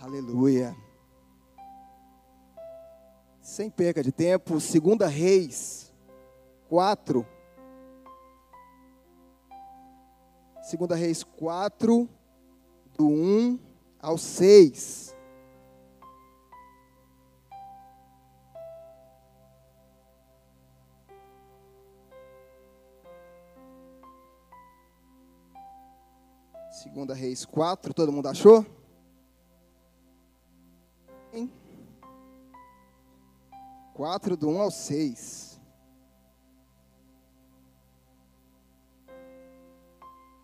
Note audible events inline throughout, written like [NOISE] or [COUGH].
Aleluia. Sem perca de tempo, segunda Reis 4. Segunda Reis 4, do 1 ao 6. Segunda Reis 4, todo mundo achou? Hein? 4 do 1 ao 6.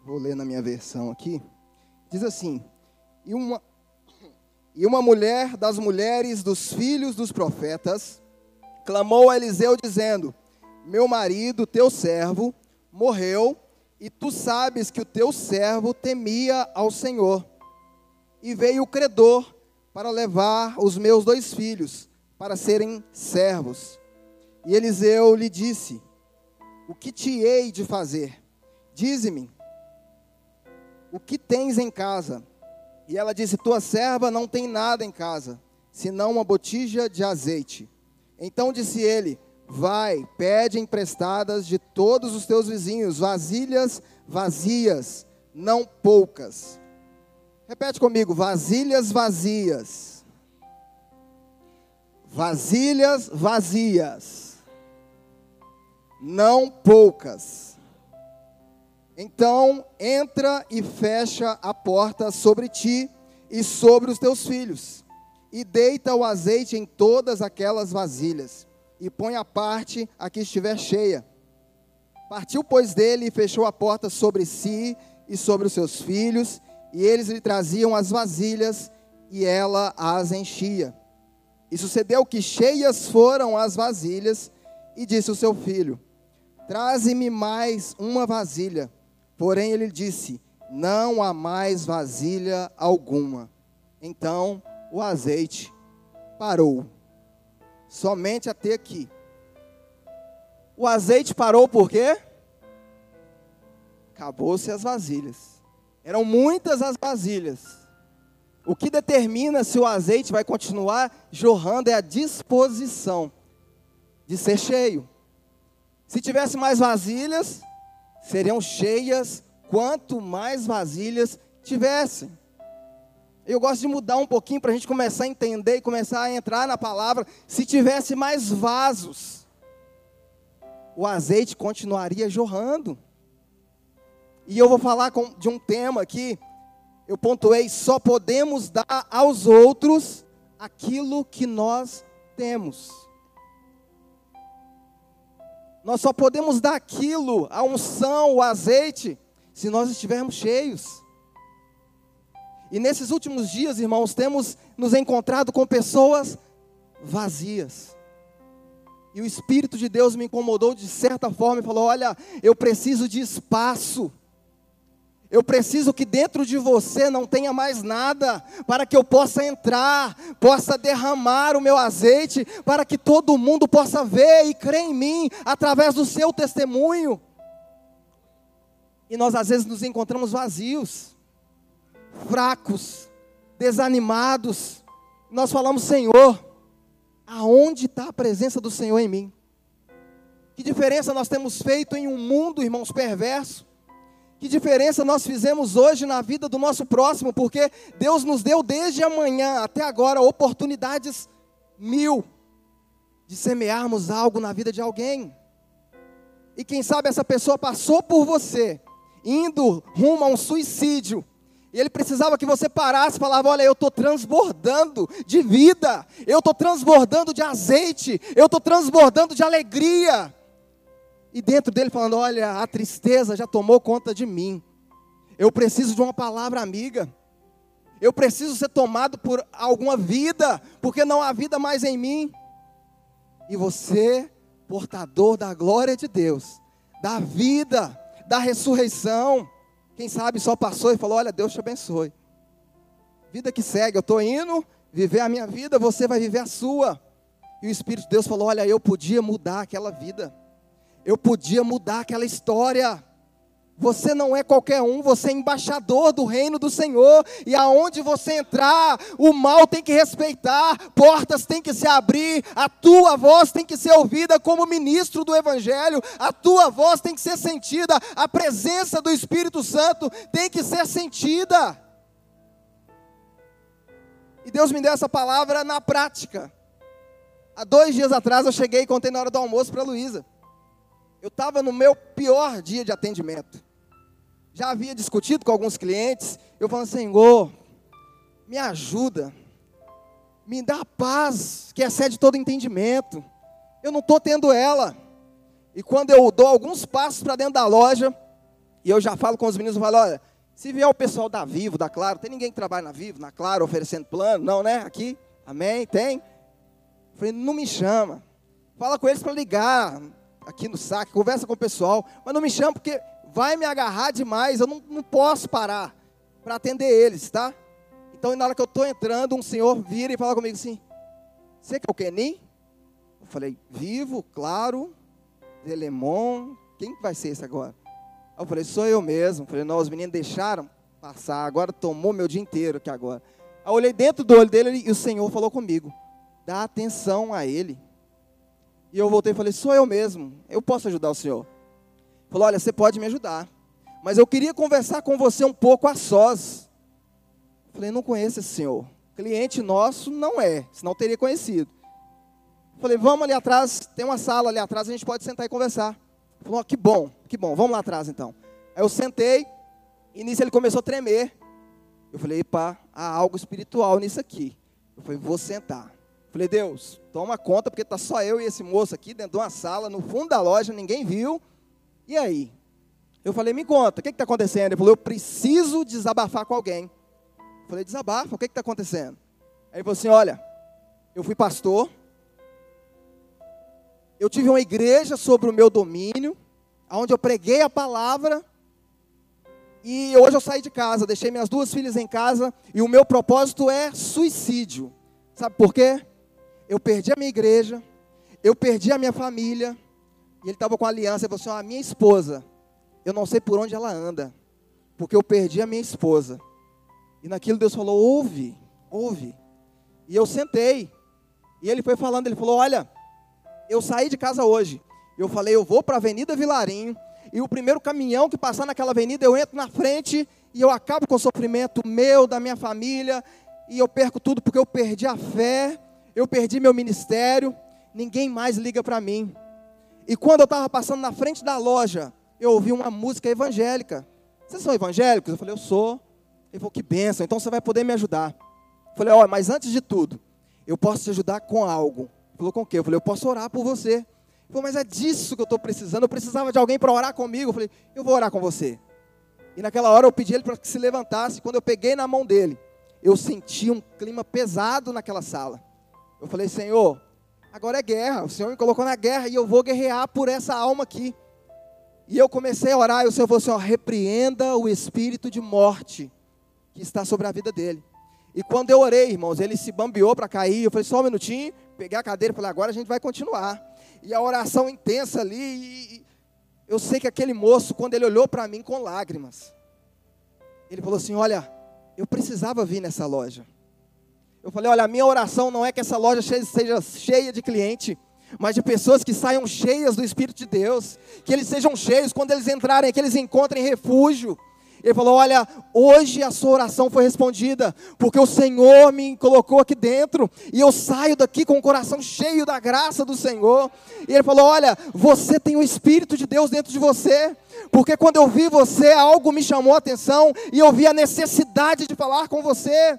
Vou ler na minha versão aqui. Diz assim: E uma e uma mulher das mulheres dos filhos dos profetas clamou a Eliseu dizendo: Meu marido, teu servo, morreu, e tu sabes que o teu servo temia ao Senhor. E veio o credor para levar os meus dois filhos para serem servos. E Eliseu lhe disse: O que te hei de fazer? Dize-me, o que tens em casa? E ela disse: Tua serva não tem nada em casa, senão uma botija de azeite. Então disse ele: Vai, pede emprestadas de todos os teus vizinhos vasilhas vazias, não poucas. Repete comigo: vasilhas vazias. Vasilhas vazias, não poucas. Então entra e fecha a porta sobre ti e sobre os teus filhos, e deita o azeite em todas aquelas vasilhas, e põe a parte a que estiver cheia. Partiu, pois, dele e fechou a porta sobre si e sobre os seus filhos, e eles lhe traziam as vasilhas, e ela as enchia. E sucedeu que cheias foram as vasilhas, e disse o seu filho: Traze-me mais uma vasilha. Porém ele disse: Não há mais vasilha alguma. Então o azeite parou. Somente até aqui. O azeite parou por quê? Acabou-se as vasilhas. Eram muitas as vasilhas. O que determina se o azeite vai continuar jorrando é a disposição de ser cheio. Se tivesse mais vasilhas, seriam cheias quanto mais vasilhas tivessem. Eu gosto de mudar um pouquinho para a gente começar a entender e começar a entrar na palavra. Se tivesse mais vasos, o azeite continuaria jorrando. E eu vou falar com, de um tema aqui. Eu pontuei: só podemos dar aos outros aquilo que nós temos. Nós só podemos dar aquilo, a unção, o azeite, se nós estivermos cheios. E nesses últimos dias, irmãos, temos nos encontrado com pessoas vazias. E o Espírito de Deus me incomodou de certa forma e falou: Olha, eu preciso de espaço. Eu preciso que dentro de você não tenha mais nada, para que eu possa entrar, possa derramar o meu azeite, para que todo mundo possa ver e crer em mim através do seu testemunho. E nós às vezes nos encontramos vazios, fracos, desanimados. Nós falamos, Senhor, aonde está a presença do Senhor em mim? Que diferença nós temos feito em um mundo, irmãos, perverso? Que diferença nós fizemos hoje na vida do nosso próximo, porque Deus nos deu desde amanhã até agora oportunidades mil de semearmos algo na vida de alguém. E quem sabe essa pessoa passou por você, indo rumo a um suicídio, e ele precisava que você parasse e falava: Olha, eu estou transbordando de vida, eu estou transbordando de azeite, eu estou transbordando de alegria. E dentro dele falando: Olha, a tristeza já tomou conta de mim. Eu preciso de uma palavra amiga. Eu preciso ser tomado por alguma vida, porque não há vida mais em mim. E você, portador da glória de Deus, da vida, da ressurreição, quem sabe só passou e falou: Olha, Deus te abençoe. Vida que segue, eu estou indo viver a minha vida, você vai viver a sua. E o Espírito de Deus falou: Olha, eu podia mudar aquela vida eu podia mudar aquela história. Você não é qualquer um, você é embaixador do reino do Senhor, e aonde você entrar, o mal tem que respeitar, portas têm que se abrir, a tua voz tem que ser ouvida como ministro do Evangelho, a tua voz tem que ser sentida, a presença do Espírito Santo tem que ser sentida. E Deus me deu essa palavra na prática. Há dois dias atrás eu cheguei e contei na hora do almoço para a Luísa. Eu estava no meu pior dia de atendimento já havia discutido com alguns clientes, eu falando, Senhor, me ajuda, me dá a paz que excede todo entendimento. Eu não estou tendo ela. E quando eu dou alguns passos para dentro da loja, e eu já falo com os meninos, eu falo, olha, se vier o pessoal da Vivo, da Claro, tem ninguém que trabalha na Vivo, na Claro, oferecendo plano? Não, né? Aqui, amém? Tem? Eu falei, não me chama. Fala com eles para ligar aqui no saque, conversa com o pessoal, mas não me chama porque vai me agarrar demais, eu não, não posso parar para atender eles, tá? Então, na hora que eu estou entrando, um senhor vira e fala comigo assim: Você é o Kenin? Eu falei: Vivo, claro, Delemon, quem vai ser esse agora? eu falei: Sou eu mesmo. Eu falei: Não, os meninos deixaram passar, agora tomou meu dia inteiro aqui agora. Eu olhei dentro do olho dele e o Senhor falou comigo: Dá atenção a ele. E eu voltei e falei: Sou eu mesmo, eu posso ajudar o senhor. Falou: Olha, você pode me ajudar, mas eu queria conversar com você um pouco a sós. Falei: Não conheço esse senhor. Cliente nosso não é, senão teria conhecido. Falei: Vamos ali atrás, tem uma sala ali atrás, a gente pode sentar e conversar. Falou: oh, Que bom, que bom, vamos lá atrás então. Aí eu sentei, e nisso ele começou a tremer. Eu falei: Pá, há algo espiritual nisso aqui. Eu falei: Vou sentar. Falei, Deus, toma conta, porque está só eu e esse moço aqui dentro de uma sala, no fundo da loja, ninguém viu. E aí? Eu falei, me conta, o que está acontecendo? Ele falou, eu preciso desabafar com alguém. Eu falei, desabafa, o que está acontecendo? Aí ele falou assim: olha, eu fui pastor, eu tive uma igreja sobre o meu domínio, onde eu preguei a palavra, e hoje eu saí de casa, deixei minhas duas filhas em casa, e o meu propósito é suicídio. Sabe por quê? Eu perdi a minha igreja, eu perdi a minha família, e ele estava com a aliança, ele falou assim: a minha esposa, eu não sei por onde ela anda, porque eu perdi a minha esposa. E naquilo Deus falou: ouve, ouve. E eu sentei. E ele foi falando, ele falou: olha, eu saí de casa hoje. Eu falei: eu vou para a Avenida Vilarinho. E o primeiro caminhão que passar naquela avenida, eu entro na frente e eu acabo com o sofrimento meu, da minha família. E eu perco tudo porque eu perdi a fé, eu perdi meu ministério. Ninguém mais liga para mim. E quando eu estava passando na frente da loja, eu ouvi uma música evangélica. Vocês são evangélicos? Eu falei, eu sou. Ele falou, que benção, então você vai poder me ajudar. Eu falei, olha, mas antes de tudo, eu posso te ajudar com algo. Ele falou, com o quê? Eu falei, eu posso orar por você. Ele falou, mas é disso que eu estou precisando. Eu precisava de alguém para orar comigo. Eu falei, eu vou orar com você. E naquela hora eu pedi ele para que se levantasse. Quando eu peguei na mão dele, eu senti um clima pesado naquela sala. Eu falei, Senhor, agora é guerra. O Senhor me colocou na guerra e eu vou guerrear por essa alma aqui. E eu comecei a orar e o Senhor falou assim: ó, repreenda o espírito de morte que está sobre a vida dele. E quando eu orei, irmãos, ele se bambeou para cair. Eu falei: só um minutinho, peguei a cadeira e falei: agora a gente vai continuar. E a oração intensa ali. E eu sei que aquele moço, quando ele olhou para mim com lágrimas, ele falou assim: olha, eu precisava vir nessa loja. Eu falei: olha, a minha oração não é que essa loja seja cheia de cliente, mas de pessoas que saiam cheias do Espírito de Deus, que eles sejam cheios quando eles entrarem, que eles encontrem refúgio. Ele falou: Olha, hoje a sua oração foi respondida, porque o Senhor me colocou aqui dentro, e eu saio daqui com o coração cheio da graça do Senhor. E ele falou: Olha, você tem o Espírito de Deus dentro de você, porque quando eu vi você, algo me chamou a atenção, e eu vi a necessidade de falar com você.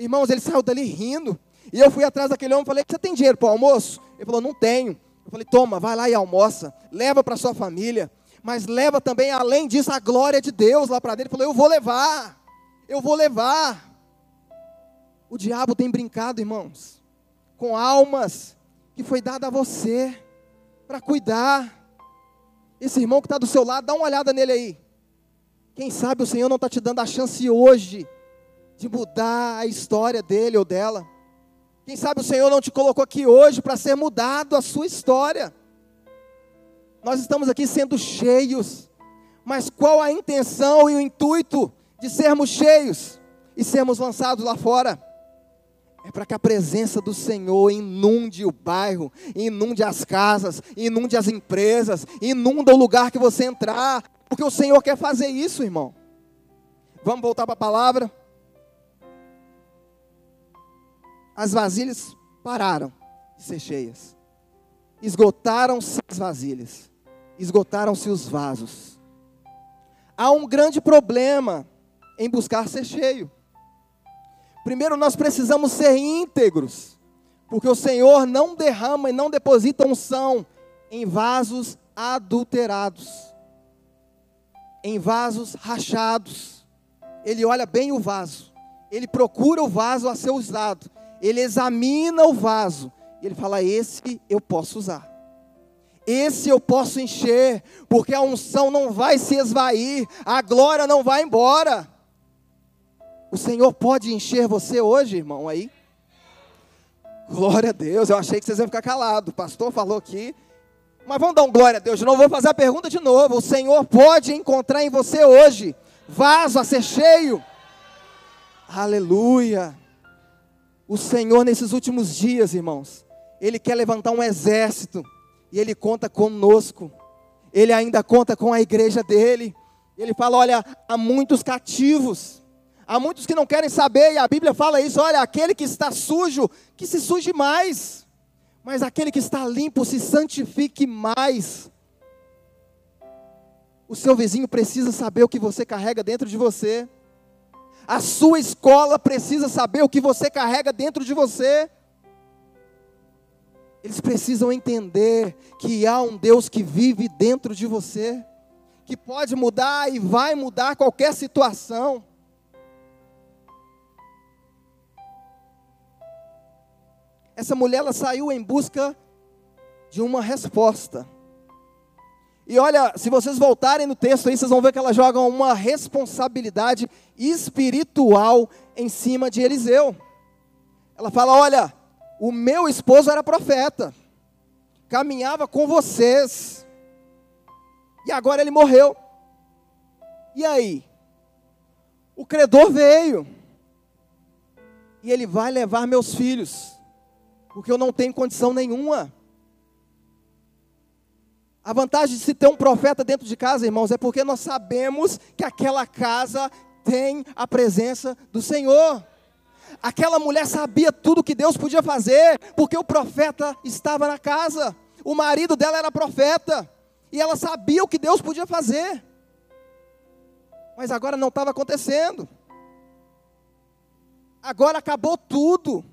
Irmãos, ele saiu dali rindo. E eu fui atrás daquele homem e falei: Você tem dinheiro para o almoço? Ele falou: Não tenho. Eu falei: Toma, vai lá e almoça. Leva para sua família. Mas leva também, além disso, a glória de Deus lá para dentro. Ele falou: Eu vou levar. Eu vou levar. O diabo tem brincado, irmãos, com almas que foi dada a você para cuidar. Esse irmão que está do seu lado, dá uma olhada nele aí. Quem sabe o Senhor não está te dando a chance hoje de mudar a história dele ou dela. Quem sabe o Senhor não te colocou aqui hoje para ser mudado a sua história. Nós estamos aqui sendo cheios, Mas qual a intenção e o intuito de sermos cheios e sermos lançados lá fora? É para que a presença do Senhor inunde o bairro, inunde as casas, inunde as empresas, inunda o lugar que você entrar, porque o Senhor quer fazer isso, irmão. Vamos voltar para a palavra? As vasilhas pararam de ser cheias. Esgotaram-se as vasilhas. Esgotaram-se os vasos. Há um grande problema em buscar ser cheio. Primeiro, nós precisamos ser íntegros, porque o Senhor não derrama e não deposita unção em vasos adulterados, em vasos rachados. Ele olha bem o vaso, ele procura o vaso a ser usado, ele examina o vaso, e ele fala: Esse eu posso usar. Esse eu posso encher, porque a unção não vai se esvair, a glória não vai embora. O Senhor pode encher você hoje, irmão, aí? Glória a Deus, eu achei que vocês iam ficar calados. O pastor falou aqui. Mas vamos dar um glória a Deus de novo. Vou fazer a pergunta de novo. O Senhor pode encontrar em você hoje vaso a ser cheio. Aleluia. O Senhor, nesses últimos dias, irmãos, Ele quer levantar um exército. E Ele conta conosco. Ele ainda conta com a igreja dele. Ele fala: olha, há muitos cativos Há muitos que não querem saber, e a Bíblia fala isso: olha, aquele que está sujo, que se suje mais, mas aquele que está limpo, se santifique mais. O seu vizinho precisa saber o que você carrega dentro de você, a sua escola precisa saber o que você carrega dentro de você. Eles precisam entender que há um Deus que vive dentro de você, que pode mudar e vai mudar qualquer situação. essa mulher ela saiu em busca de uma resposta. E olha, se vocês voltarem no texto aí, vocês vão ver que ela joga uma responsabilidade espiritual em cima de Eliseu. Ela fala: Olha, o meu esposo era profeta, caminhava com vocês, e agora ele morreu. E aí? O credor veio, e ele vai levar meus filhos porque eu não tenho condição nenhuma. A vantagem de se ter um profeta dentro de casa, irmãos, é porque nós sabemos que aquela casa tem a presença do Senhor. Aquela mulher sabia tudo que Deus podia fazer, porque o profeta estava na casa. O marido dela era profeta, e ela sabia o que Deus podia fazer. Mas agora não estava acontecendo. Agora acabou tudo.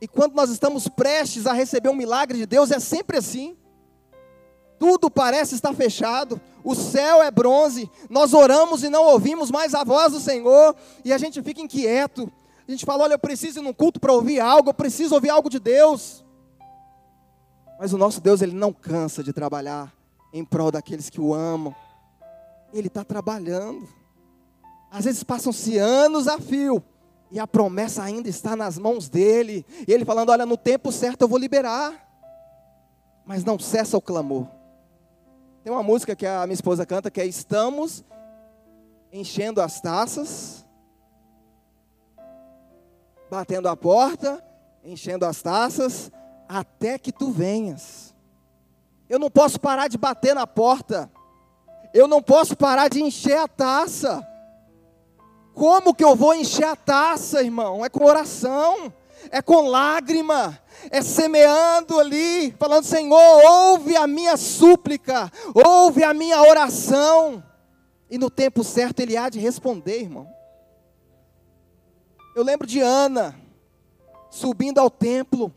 E quando nós estamos prestes a receber um milagre de Deus, é sempre assim. Tudo parece estar fechado, o céu é bronze, nós oramos e não ouvimos mais a voz do Senhor, e a gente fica inquieto. A gente fala: olha, eu preciso ir num culto para ouvir algo, eu preciso ouvir algo de Deus. Mas o nosso Deus, ele não cansa de trabalhar em prol daqueles que o amam. Ele está trabalhando. Às vezes passam-se anos a fio, e a promessa ainda está nas mãos dele. E ele falando: Olha, no tempo certo eu vou liberar. Mas não cessa o clamor. Tem uma música que a minha esposa canta que é: Estamos enchendo as taças, batendo a porta, enchendo as taças, até que tu venhas. Eu não posso parar de bater na porta. Eu não posso parar de encher a taça. Como que eu vou encher a taça, irmão? É com oração, é com lágrima, é semeando ali, falando: Senhor, ouve a minha súplica, ouve a minha oração, e no tempo certo Ele há de responder, irmão. Eu lembro de Ana, subindo ao templo,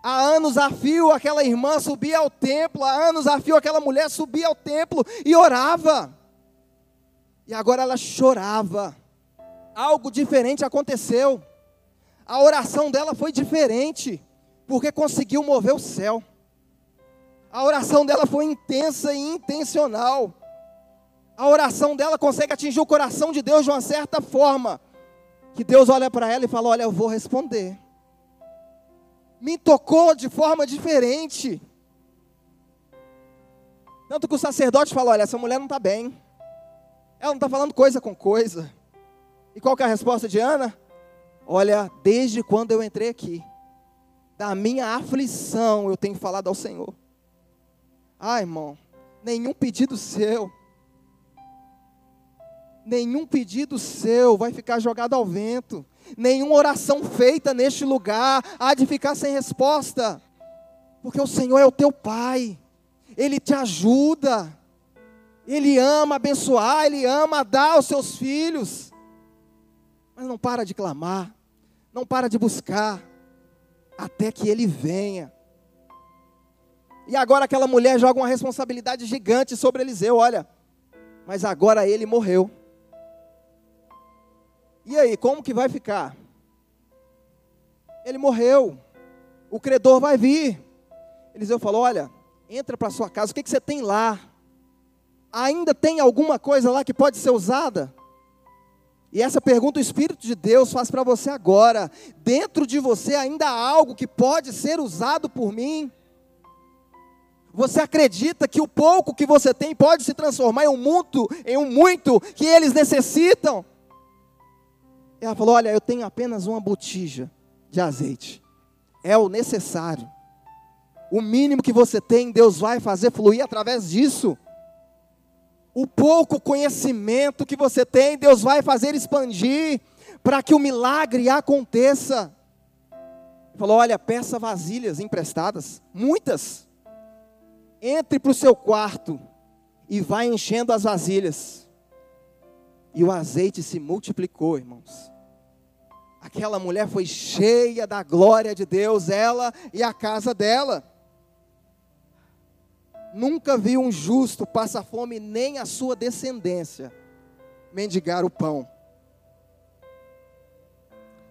Há anos a fio aquela irmã subia ao templo, há anos a fio aquela mulher subia ao templo e orava. E agora ela chorava. Algo diferente aconteceu. A oração dela foi diferente, porque conseguiu mover o céu. A oração dela foi intensa e intencional. A oração dela consegue atingir o coração de Deus de uma certa forma, que Deus olha para ela e fala: Olha, eu vou responder. Me tocou de forma diferente. Tanto que o sacerdote falou: olha, essa mulher não está bem. Ela não está falando coisa com coisa. E qual que é a resposta de Ana? Olha, desde quando eu entrei aqui, da minha aflição eu tenho falado ao Senhor. Ah, irmão, nenhum pedido seu, nenhum pedido seu vai ficar jogado ao vento, nenhuma oração feita neste lugar há de ficar sem resposta, porque o Senhor é o teu Pai, Ele te ajuda, Ele ama abençoar, Ele ama dar aos seus filhos, mas não para de clamar, não para de buscar, até que Ele venha. E agora aquela mulher joga uma responsabilidade gigante sobre Eliseu, olha, mas agora ele morreu. E aí, como que vai ficar? Ele morreu. O credor vai vir. Eliseu falou: Olha, entra para sua casa, o que, que você tem lá? Ainda tem alguma coisa lá que pode ser usada? E essa pergunta o Espírito de Deus faz para você agora. Dentro de você ainda há algo que pode ser usado por mim? Você acredita que o pouco que você tem pode se transformar em um muito, em um muito que eles necessitam? Ela falou: Olha, eu tenho apenas uma botija de azeite. É o necessário. O mínimo que você tem, Deus vai fazer fluir através disso. O pouco conhecimento que você tem, Deus vai fazer expandir para que o milagre aconteça. Ele falou: Olha, peça vasilhas emprestadas, muitas. Entre para o seu quarto e vai enchendo as vasilhas. E o azeite se multiplicou, irmãos. Aquela mulher foi cheia da glória de Deus, ela e a casa dela. Nunca vi um justo passar fome, nem a sua descendência mendigar o pão.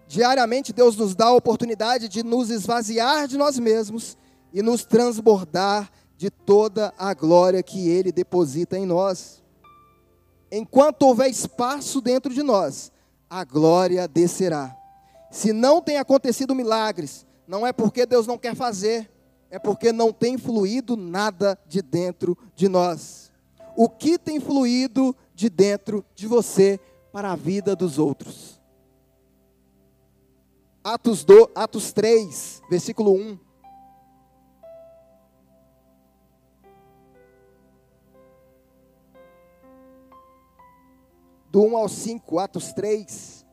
Diariamente Deus nos dá a oportunidade de nos esvaziar de nós mesmos e nos transbordar de toda a glória que Ele deposita em nós. Enquanto houver espaço dentro de nós, a glória descerá. Se não tem acontecido milagres, não é porque Deus não quer fazer, é porque não tem fluído nada de dentro de nós. O que tem fluído de dentro de você para a vida dos outros? Atos, do, Atos 3, versículo 1. do 1 ao 5, Atos 3.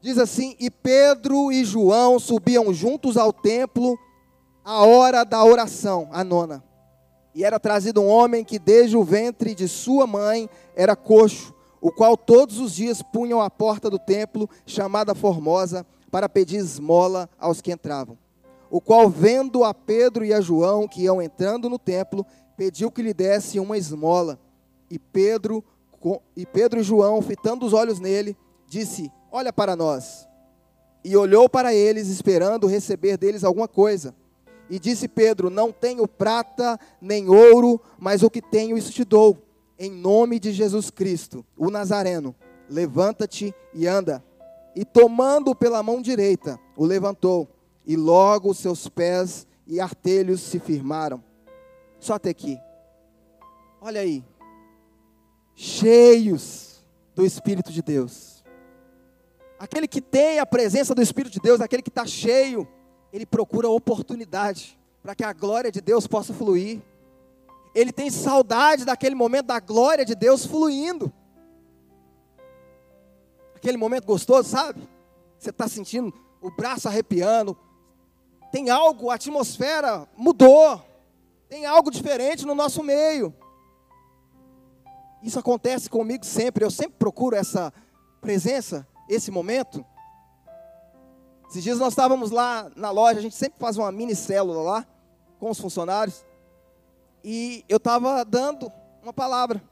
Diz assim: E Pedro e João subiam juntos ao templo a hora da oração, a nona. E era trazido um homem que desde o ventre de sua mãe era coxo, o qual todos os dias punham à porta do templo, chamada Formosa, para pedir esmola aos que entravam. O qual, vendo a Pedro e a João que iam entrando no templo, pediu que lhe desse uma esmola. E Pedro e Pedro e João, fitando os olhos nele, disse: Olha para nós. E olhou para eles, esperando receber deles alguma coisa. E disse Pedro: Não tenho prata nem ouro, mas o que tenho, isso te dou. Em nome de Jesus Cristo, o Nazareno, levanta-te e anda. E tomando-o pela mão direita, o levantou. E logo seus pés e artelhos se firmaram. Só até aqui. Olha aí, cheios do Espírito de Deus. Aquele que tem a presença do Espírito de Deus, aquele que está cheio, ele procura oportunidade para que a glória de Deus possa fluir. Ele tem saudade daquele momento da glória de Deus fluindo. Aquele momento gostoso, sabe? Você está sentindo o braço arrepiando. Tem algo, a atmosfera mudou. Tem algo diferente no nosso meio. Isso acontece comigo sempre. Eu sempre procuro essa presença, esse momento. Esses dias nós estávamos lá na loja, a gente sempre faz uma mini célula lá com os funcionários. E eu estava dando uma palavra.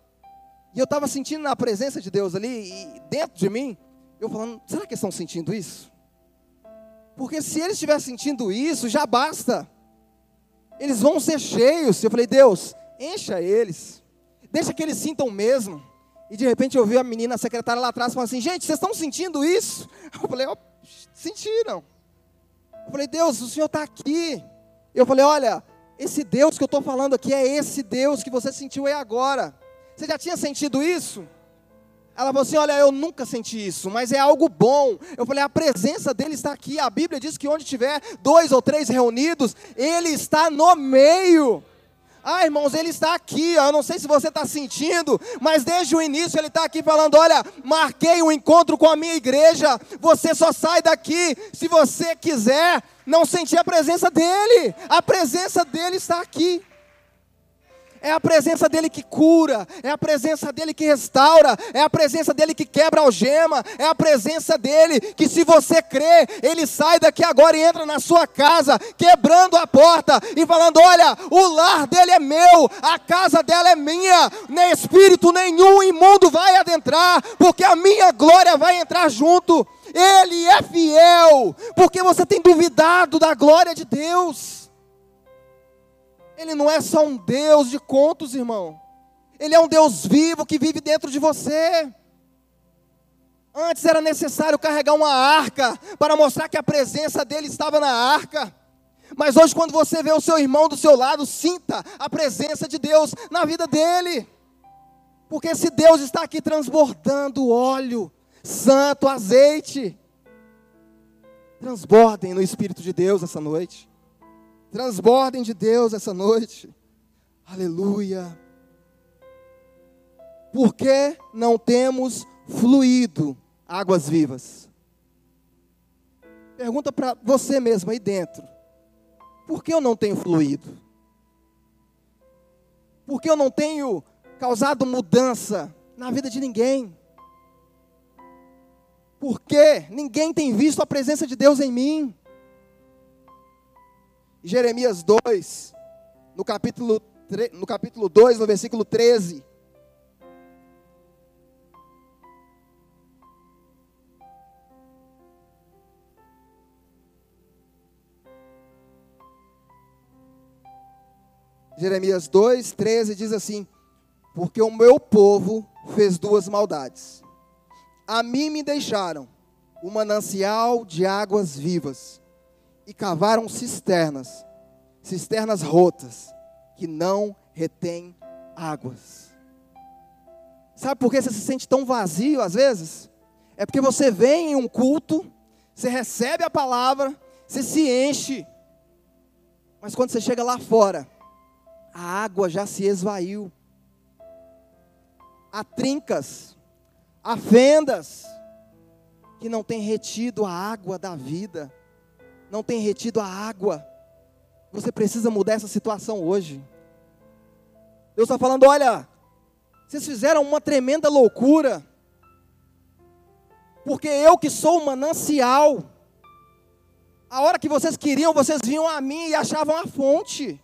E eu estava sentindo a presença de Deus ali, e dentro de mim, eu falando, será que estão sentindo isso? Porque se eles estiverem sentindo isso, já basta. Eles vão ser cheios. Eu falei, Deus, encha eles. Deixa que eles sintam mesmo. E de repente eu vi a menina, a secretária lá atrás, falando assim: Gente, vocês estão sentindo isso? [LAUGHS] Eu falei: oh, Sentiram. Eu falei: Deus, o Senhor está aqui. Eu falei: Olha, Esse Deus que eu estou falando aqui é esse Deus que você sentiu aí agora. Você já tinha sentido isso? Ela falou assim: Olha, eu nunca senti isso, mas é algo bom. Eu falei: A presença dele está aqui. A Bíblia diz que onde tiver dois ou três reunidos, ele está no meio. Ah, irmãos, ele está aqui. Eu não sei se você está sentindo, mas desde o início ele está aqui falando: olha, marquei um encontro com a minha igreja. Você só sai daqui se você quiser não sentir a presença dele. A presença dele está aqui. É a presença dele que cura, é a presença dele que restaura, é a presença dele que quebra algema, é a presença dele que, se você crê, ele sai daqui agora e entra na sua casa, quebrando a porta e falando: Olha, o lar dele é meu, a casa dela é minha, nem espírito nenhum imundo vai adentrar, porque a minha glória vai entrar junto. Ele é fiel, porque você tem duvidado da glória de Deus. Ele não é só um Deus de contos, irmão. Ele é um Deus vivo que vive dentro de você. Antes era necessário carregar uma arca para mostrar que a presença dele estava na arca. Mas hoje, quando você vê o seu irmão do seu lado, sinta a presença de Deus na vida dele. Porque esse Deus está aqui transbordando óleo, santo, azeite. Transbordem no Espírito de Deus essa noite. Transbordem de Deus essa noite. Aleluia. Por que não temos fluído águas vivas? Pergunta para você mesmo aí dentro. Por que eu não tenho fluído? Por que eu não tenho causado mudança na vida de ninguém? Porque ninguém tem visto a presença de Deus em mim. Jeremias 2, no capítulo, no capítulo 2, no versículo 13. Jeremias 2, 13 diz assim: Porque o meu povo fez duas maldades. A mim me deixaram o manancial de águas vivas e cavaram cisternas, cisternas rotas, que não retêm águas. Sabe por que você se sente tão vazio às vezes? É porque você vem em um culto, você recebe a palavra, você se enche, mas quando você chega lá fora, a água já se esvaiu. Há trincas, há fendas que não têm retido a água da vida não tem retido a água. Você precisa mudar essa situação hoje. Deus está falando: olha, vocês fizeram uma tremenda loucura, porque eu que sou o manancial, a hora que vocês queriam, vocês vinham a mim e achavam a fonte.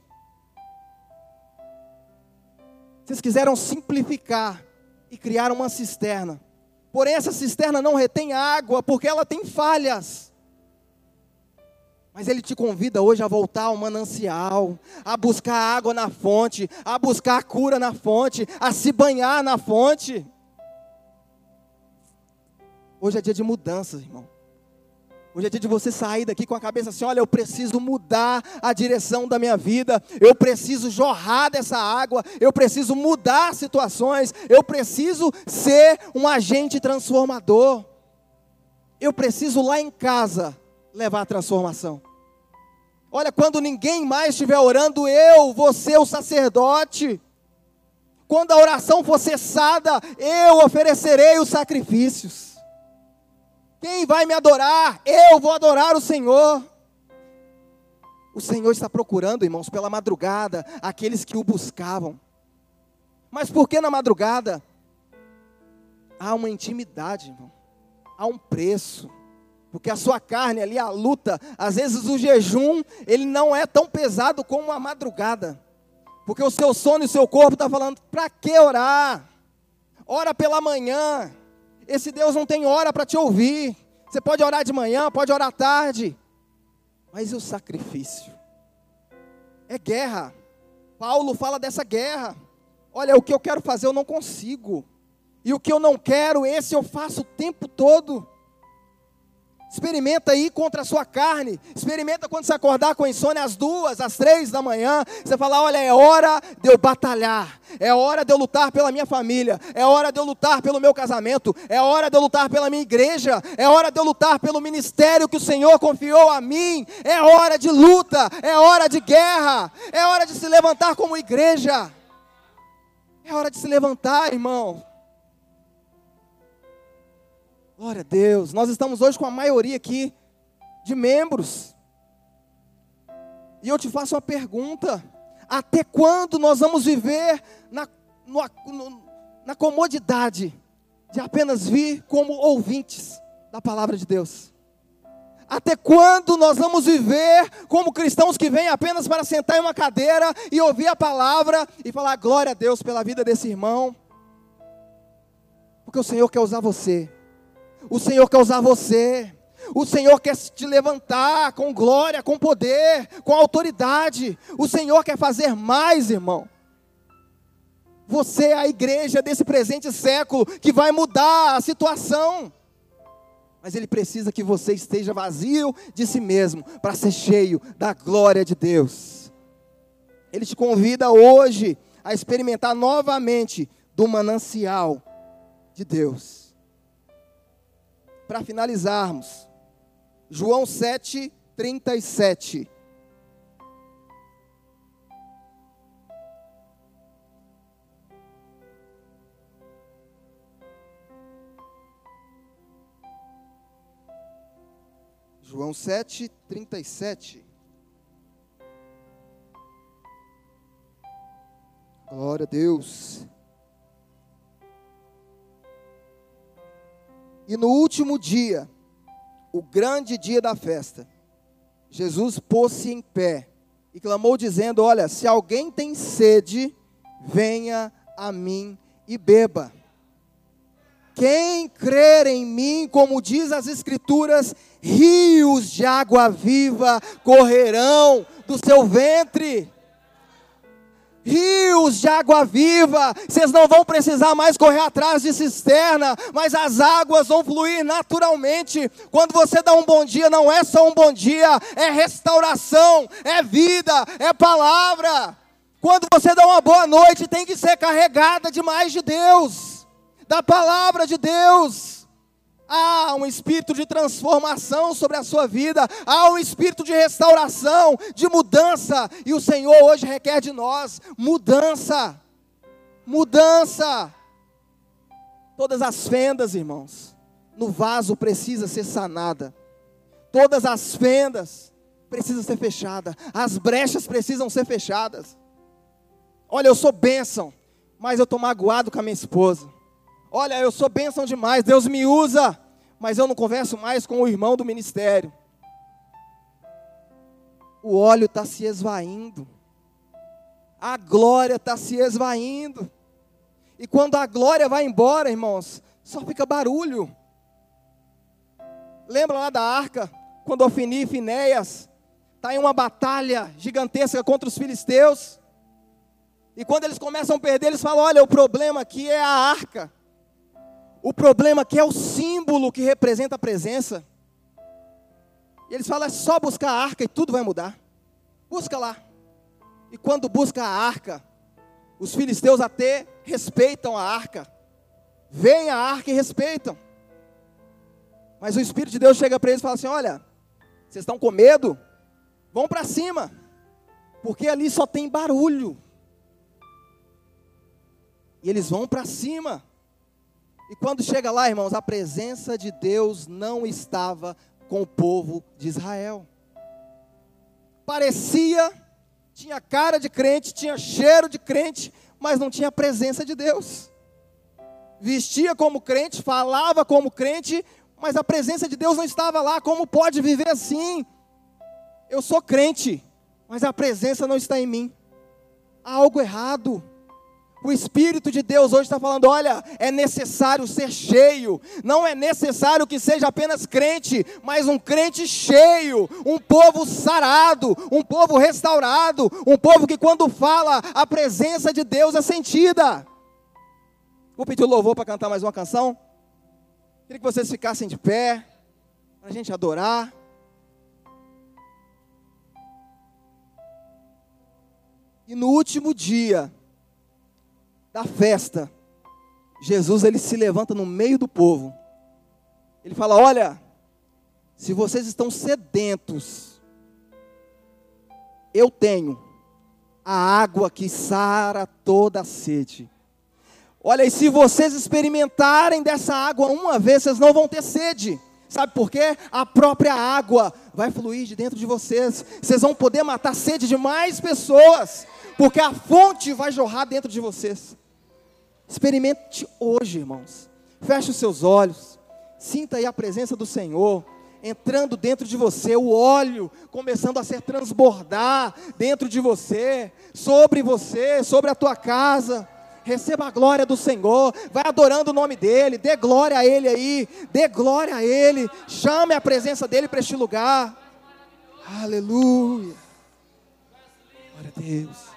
Vocês quiseram simplificar e criar uma cisterna. Porém, essa cisterna não retém água, porque ela tem falhas. Mas ele te convida hoje a voltar ao manancial, a buscar água na fonte, a buscar cura na fonte, a se banhar na fonte. Hoje é dia de mudanças, irmão. Hoje é dia de você sair daqui com a cabeça assim: olha, eu preciso mudar a direção da minha vida, eu preciso jorrar dessa água, eu preciso mudar situações, eu preciso ser um agente transformador. Eu preciso lá em casa levar a transformação. Olha, quando ninguém mais estiver orando, eu vou ser o sacerdote. Quando a oração for cessada, eu oferecerei os sacrifícios. Quem vai me adorar? Eu vou adorar o Senhor. O Senhor está procurando, irmãos, pela madrugada, aqueles que o buscavam. Mas por que na madrugada? Há uma intimidade, irmão. Há um preço. Porque a sua carne ali, a luta, às vezes o jejum, ele não é tão pesado como a madrugada. Porque o seu sono e o seu corpo tá falando, para que orar? Ora pela manhã. Esse Deus não tem hora para te ouvir. Você pode orar de manhã, pode orar tarde. Mas e o sacrifício? É guerra. Paulo fala dessa guerra. Olha, o que eu quero fazer eu não consigo. E o que eu não quero, esse eu faço o tempo todo. Experimenta ir contra a sua carne. Experimenta quando você acordar com insônia às duas, às três da manhã. Você falar: olha, é hora de eu batalhar. É hora de eu lutar pela minha família. É hora de eu lutar pelo meu casamento. É hora de eu lutar pela minha igreja. É hora de eu lutar pelo ministério que o Senhor confiou a mim. É hora de luta. É hora de guerra. É hora de se levantar como igreja. É hora de se levantar, irmão. Glória a Deus. Nós estamos hoje com a maioria aqui de membros. E eu te faço uma pergunta: até quando nós vamos viver na, no, na comodidade de apenas vir como ouvintes da palavra de Deus? Até quando nós vamos viver como cristãos que vêm apenas para sentar em uma cadeira e ouvir a palavra e falar glória a Deus pela vida desse irmão? Porque o Senhor quer usar você. O Senhor quer usar você. O Senhor quer te levantar com glória, com poder, com autoridade. O Senhor quer fazer mais, irmão. Você é a igreja desse presente século que vai mudar a situação. Mas ele precisa que você esteja vazio de si mesmo para ser cheio da glória de Deus. Ele te convida hoje a experimentar novamente do manancial de Deus para finalizarmos. João 7, 37. João 7, 37. Glória a Deus. E no último dia, o grande dia da festa, Jesus pôs-se em pé e clamou, dizendo: Olha, se alguém tem sede, venha a mim e beba. Quem crer em mim, como diz as Escrituras, rios de água viva correrão do seu ventre rios de água viva. Vocês não vão precisar mais correr atrás de cisterna, mas as águas vão fluir naturalmente. Quando você dá um bom dia, não é só um bom dia, é restauração, é vida, é palavra. Quando você dá uma boa noite, tem que ser carregada de mais de Deus, da palavra de Deus. Há um espírito de transformação sobre a sua vida, há um espírito de restauração, de mudança, e o Senhor hoje requer de nós mudança. Mudança. Todas as fendas, irmãos, no vaso precisa ser sanada. Todas as fendas precisam ser fechadas. As brechas precisam ser fechadas. Olha, eu sou bênção, mas eu estou magoado com a minha esposa. Olha, eu sou bênção demais, Deus me usa, mas eu não converso mais com o irmão do ministério. O óleo está se esvaindo, a glória está se esvaindo, e quando a glória vai embora, irmãos, só fica barulho. Lembra lá da arca, quando Ofini e Finéias está em uma batalha gigantesca contra os filisteus? E quando eles começam a perder, eles falam: olha, o problema aqui é a arca. O problema aqui é o símbolo que representa a presença. E eles falam, é só buscar a arca e tudo vai mudar. Busca lá. E quando busca a arca, os filisteus até respeitam a arca. Vêm a arca e respeitam. Mas o Espírito de Deus chega para eles e fala assim: olha, vocês estão com medo? Vão para cima. Porque ali só tem barulho. E eles vão para cima. E quando chega lá, irmãos, a presença de Deus não estava com o povo de Israel. Parecia, tinha cara de crente, tinha cheiro de crente, mas não tinha presença de Deus. Vestia como crente, falava como crente, mas a presença de Deus não estava lá. Como pode viver assim? Eu sou crente, mas a presença não está em mim. Há algo errado. O Espírito de Deus hoje está falando: olha, é necessário ser cheio, não é necessário que seja apenas crente, mas um crente cheio, um povo sarado, um povo restaurado, um povo que quando fala, a presença de Deus é sentida. Vou pedir o louvor para cantar mais uma canção. Queria que vocês ficassem de pé. para a gente adorar. E no último dia da festa, Jesus ele se levanta no meio do povo. Ele fala: "Olha, se vocês estão sedentos, eu tenho a água que sara toda a sede. Olha, e se vocês experimentarem dessa água uma vez, vocês não vão ter sede. Sabe por quê? A própria água vai fluir de dentro de vocês. Vocês vão poder matar sede de mais pessoas, porque a fonte vai jorrar dentro de vocês. Experimente hoje, irmãos. Feche os seus olhos. Sinta aí a presença do Senhor entrando dentro de você, o óleo começando a ser transbordar dentro de você, sobre você, sobre a tua casa. Receba a glória do Senhor, vai adorando o nome dEle, dê glória a Ele aí, dê glória a Ele, chame a presença dEle para este lugar. Aleluia. Glória a Deus.